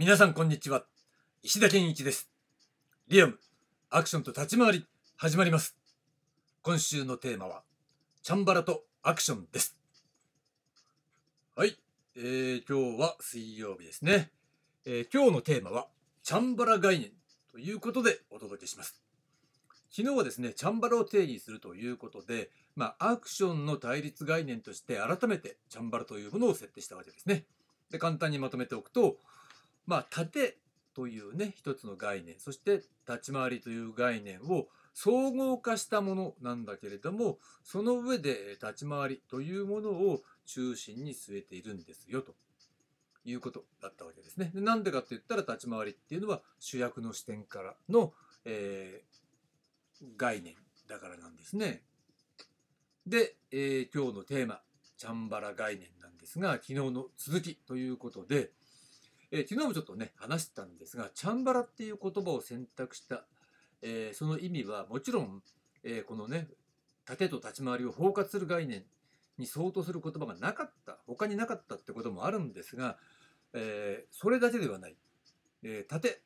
皆さんこんにちは。石田健一です。リアムアクションと立ち回り始まります。今週のテーマはチャンバラとアクションです。はい、えー、今日は水曜日ですね、えー、今日のテーマはチャンバラ概念ということでお届けします。昨日はですねチャンバラを定義するということでまあアクションの対立概念として改めてチャンバラというものを設定したわけですね。で簡単にまとめておくとまあ縦というね一つの概念そして立ち回りという概念を総合化したものなんだけれどもその上で立ち回りというものを中心に据えているんですよということだったわけですね。でなんでかって言ったら立ち回りっていうのは主役の視点からの、えー、概念だからなんですね。で、えー、今日のテーマチャンバラ概念なんですが昨日の続きということで、えー、昨日もちょっとね話したんですがチャンバラっていう言葉を選択した、えー、その意味はもちろん、えー、このね盾と立ち回りを包括する概念に相当する言葉がなかった他になかったってこともあるんですが、え、それだけではない、えー、盾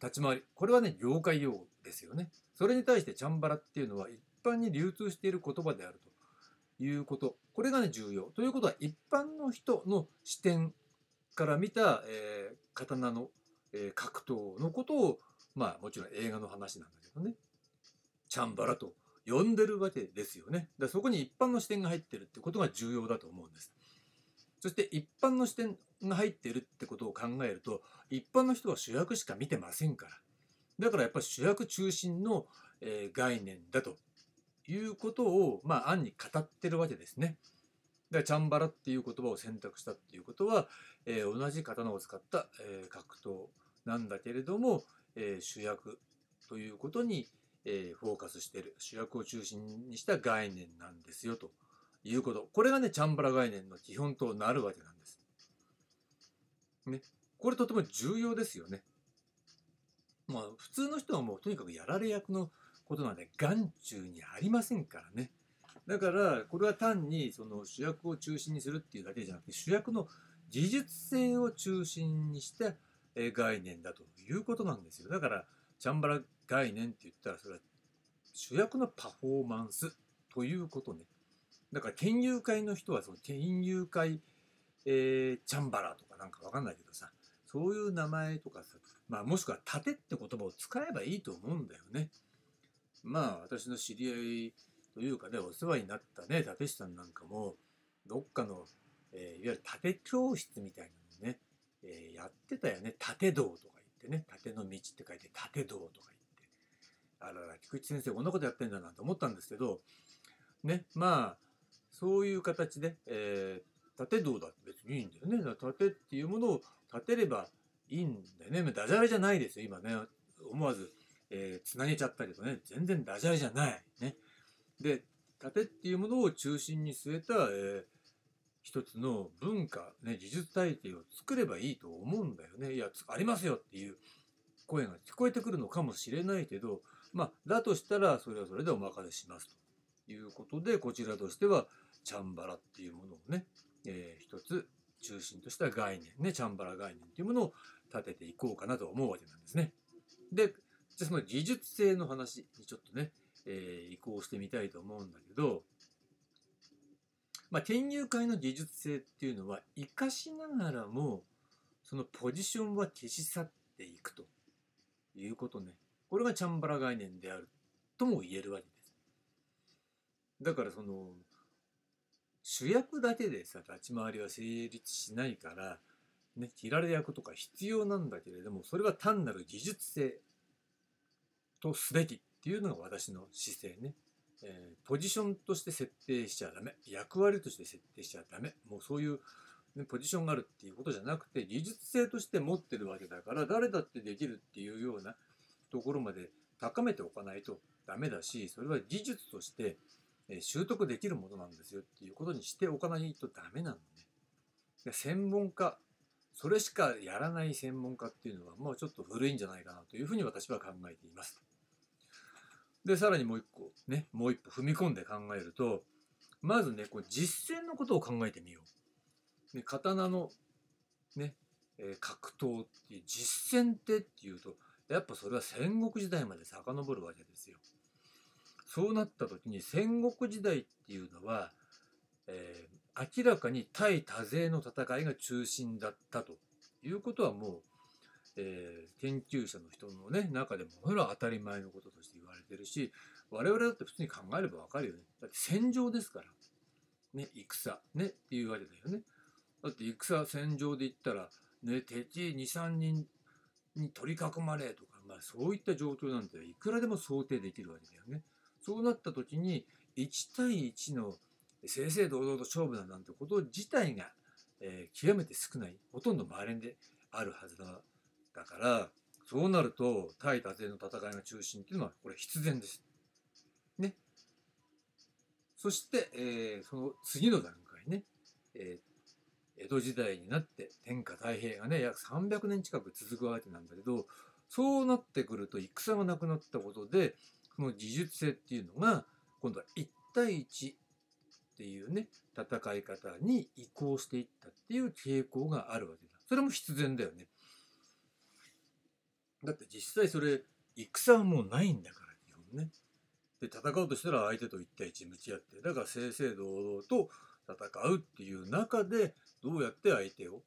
立ち回りこれはね業界用語ですよね。それに対してチャンバラっていうのは一般に流通している言葉であるということ。これがね重要。ということは一般の人の視点から見た、えー、刀の、えー、格闘のことをまあもちろん映画の話なんだけどね。チャンバラと呼んでるわけですよね。だそこに一般の視点が入ってるってことが重要だと思うんです。そして一般の視点が入ってるってことを考えると一般の人は主役しか見てませんから。だからやっぱり主役中心の、えー、概念だということをまあ暗に語ってるわけですね。でチャンバラっていう言葉を選択したっていうことは、えー、同じ刀を使った、えー、格闘なんだけれども、えー、主役ということに、えフォーカスしている主役を中心にした概念なんですよということこれがねチャンバラ概念の基本となるわけなんです。ね、これとても重要ですよね。まあ普通の人はもうとにかくやられ役のことなんで眼中にありませんからね。だからこれは単にその主役を中心にするっていうだけじゃなくて主役の技術性を中心にした概念だということなんですよ。だからチャンバラ概念って言ったらそれは主役のパフォーマンスということね。だから県友会の人はその県友会、えー、チャンバラとかなんかわかんないけどさそういう名前とかさ、まあ、もしくは盾って言葉を使えばいいと思うんだよね。まあ私の知り合いというかね、お世話になったね、立石さんなんかも、どっかの、えー、いわゆる盾教室みたいなのね、えー、やってたよね。盾道とか言ってね、盾の道って書いて盾道とか言って。あらら、菊池先生こんなことやってんだなと思ったんですけど、ね、まあ、そういう形で、えー、盾道だって別にいいんだよね。だ盾っていうものを立てればいいんだよね。ダジャレじゃないですよ、今ね。思わず、えー、つなげちゃったけどね、全然ダジャレじゃない。ね。で盾っていうものを中心に据えた、えー、一つの文化、ね、技術体系を作ればいいと思うんだよね。いやありますよっていう声が聞こえてくるのかもしれないけどまあだとしたらそれはそれでお任せしますということでこちらとしてはチャンバラっていうものをね、えー、一つ中心とした概念ねチャンバラ概念っていうものを立てていこうかなと思うわけなんですね。でじゃその技術性の話にちょっとねえー、移行してみたいと思うんだけど、まあ、転入会の技術性っていうのは生かしながらもそのポジションは消し去っていくということね。これがチャンバラ概念であるとも言えるわけです。だからその主役だけでさ立ち回りは成立しないからね切られ役とか必要なんだけれどもそれは単なる技術性とすべき。ていうのが私の姿勢ね。えー、ポジションとして設定しちゃダメ。役割として設定しちゃダメ。もうそういう、ね、ポジションがあるっていうことじゃなくて、技術性として持ってるわけだから、誰だってできるっていうようなところまで高めておかないとダメだし、それは技術としてえ習得できるものなんですよっていうことにしておかないとダメなのね。で専門家、それしかやらない専門家っていうのはもうちょっと古いんじゃないかなというふうに私は考えています。でさらにもう一個ねもう一歩踏み込んで考えるとまずねこう実践のことを考えてみよう。ね、刀のねえー格闘っていう実戦ってっていうとやっぱそれは戦国時代まで遡るわけですよ。そうなった時に戦国時代っていうのは、えー明らかに対多勢の戦いが中心だったということはもう、えー研究者の人のね中でもそれは当たり前のこととしててるし我々だって普通に考えればわかるよね。だって戦場ですから。ね、戦。ね、っていうわけだよね。だって戦、戦場で言ったら、ね、敵2、3人に取り囲まれとか、まあそういった状況なんていくらでも想定できるわけだよね。そうなった時に、1対1の正々堂々と勝負だなんてこと自体が、えー極めて少ない、ほとんど稀であるはず。だから、そうなると、対多勢の戦いが中心っていうのは、これ必然です。ね。そして、えーその次の段階ね、えー江戸時代になって天下太平がね約300年近く続くわけなんだけどそうなってくると戦がなくなったことでその技術性っていうのが今度は1対1っていうね戦い方に移行していったっていう傾向があるわけだそれも必然だよねだって実際それ戦はもうないんだから基本ねで戦うとしたら相手と1対1向き合ってだから正々堂々と戦うっていう中でどうやって相手を、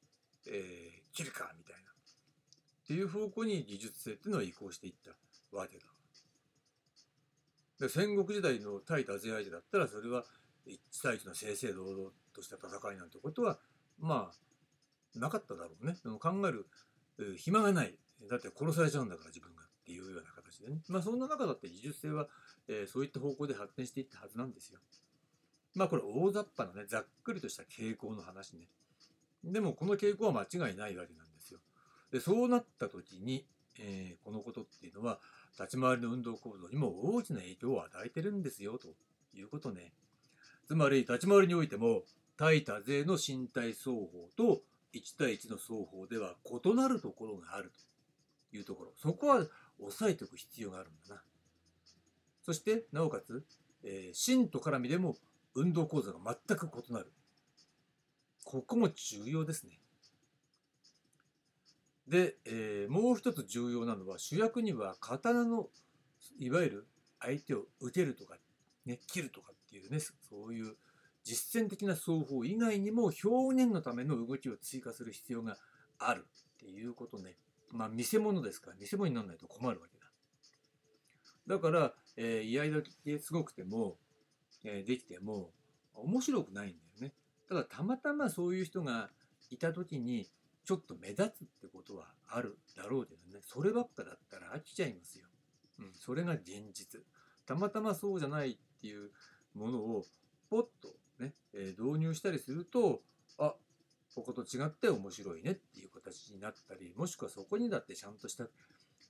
えー切るかみたいなっていう方向に技術性っていうのは移行していったわけだ。で戦国時代の対多勢相手だったらそれは1対1の正々堂々とした戦いなんてことはまあなかっただろうね。でも考える暇がない。だって殺されちゃうんだから自分がっていうような形でね。まあそんな中だって技術性は、えーそういった方向で発展していったはずなんですよ。まあこれ大雑把なね、ざっくりとした傾向の話ね。でもこの傾向は間違いないわけなんですよ。で、そうなった時に、えーこのことっていうのは、立ち回りの運動行動にも大きな影響を与えてるんですよ、ということね。つまり、立ち回りにおいても、対多勢の身体双方と1対1の双方では異なるところがあるというところ。そこは押さえておく必要があるんだな。そして、なおかつ、えー芯と絡みでも運動構造が全く異なる。ここも重要ですね。で、えーもう一つ重要なのは主役には刀のいわゆる相手を撃てるとか、ね、切るとかっていうねそういう実践的な双方以外にも表現のための動きを追加する必要があるっていうことね。まあ見せ物ですから見せ物にならないと困るわけだ。だから、えー、居合だけすごくても、えーできても面白くないんだよね。ただたまたまそういう人がいた時にちょっと目立つってことはあるだろうけどねそればっかだったら飽きちゃいますよ。うん、それが現実。たまたまそうじゃないっていうものをポッとね、えー導入したりするとあここと違って面白いねっていう形になったりもしくはそこにだってちゃんとした、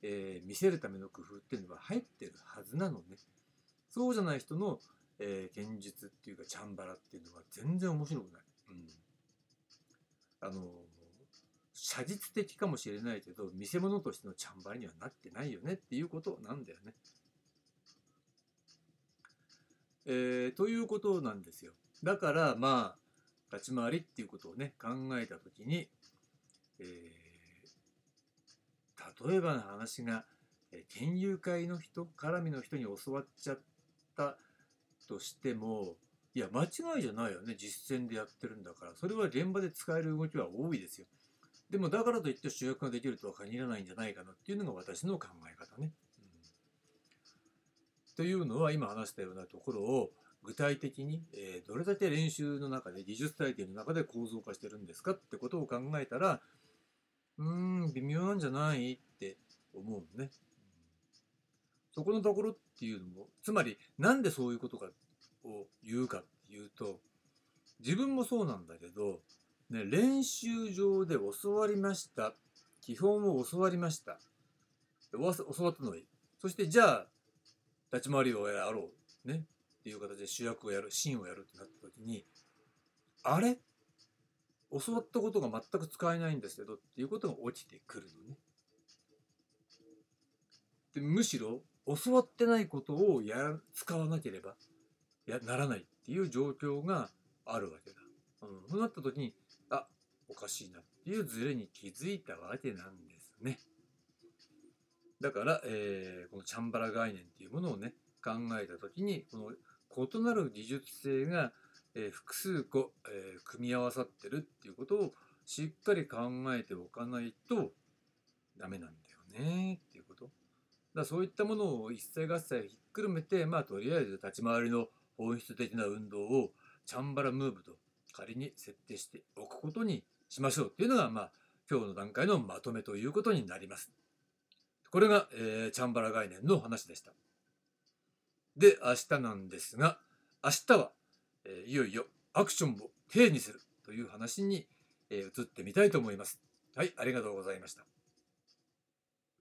えー見せるための工夫っていうのが入ってるはずなのね。そうじゃない人の、えー現実っていうかチャンバラっていうのは全然面白くない。うん、あの写実的かもしれないけど見せ物としてのチャンバラにはなってないよねっていうことなんだよね。えーということなんですよ。だからまあ立ち回りっていうことをね考えた時に、えー例えばの話がえー県友会の人絡みの人に教わっちゃったとしてもいや間違いじゃないよね実践でやってるんだから。それは現場で使える動きは多いですよ。でもだからといって主役ができるとは限らないんじゃないかなっていうのが私の考え方ね。うん。というのは今話したようなところを具体的に、えーどれだけ練習の中で技術体系の中で構造化してるんですか？ってことを考えたらうーん微妙なんじゃない？って思うのね。そこのところっていうのもつまりなんでそういうことかを言うかっていうと自分もそうなんだけど、ね、練習場で教わりました。基本を教わりました。教わったのはいい。そしてじゃあ立ち回りをやろう。ね。っていう形で主役をやるシーンをやるってなった時にあれ？教わったことが全く使えないんですけどっていうことが起きてくるのね。でむしろ教わってないことをや使わなければやならないっていう状況があるわけだ。うん、そうなった時にあおかしいなっていうズレに気づいたわけなんですね。だから、えー、このチャンバラ概念っていうものをね考えた時にこの異なる技術性が、え、複数個、え、組み合わさってるっていうことをしっかり考えておかないとダメなんだよねっていうこと。だそういったものを一切合切ひっくるめてまあとりあえず立ち回りの本質的な運動をチャンバラムーブと仮に設定しておくことにしましょうっていうのがまあ今日の段階のまとめということになります。これが、えー、チャンバラ概念の話でした。で、明日なんですが、明日は、えー、いよいよアクションを K にするという話に、えー、移ってみたいと思います。はい、ありがとうございました。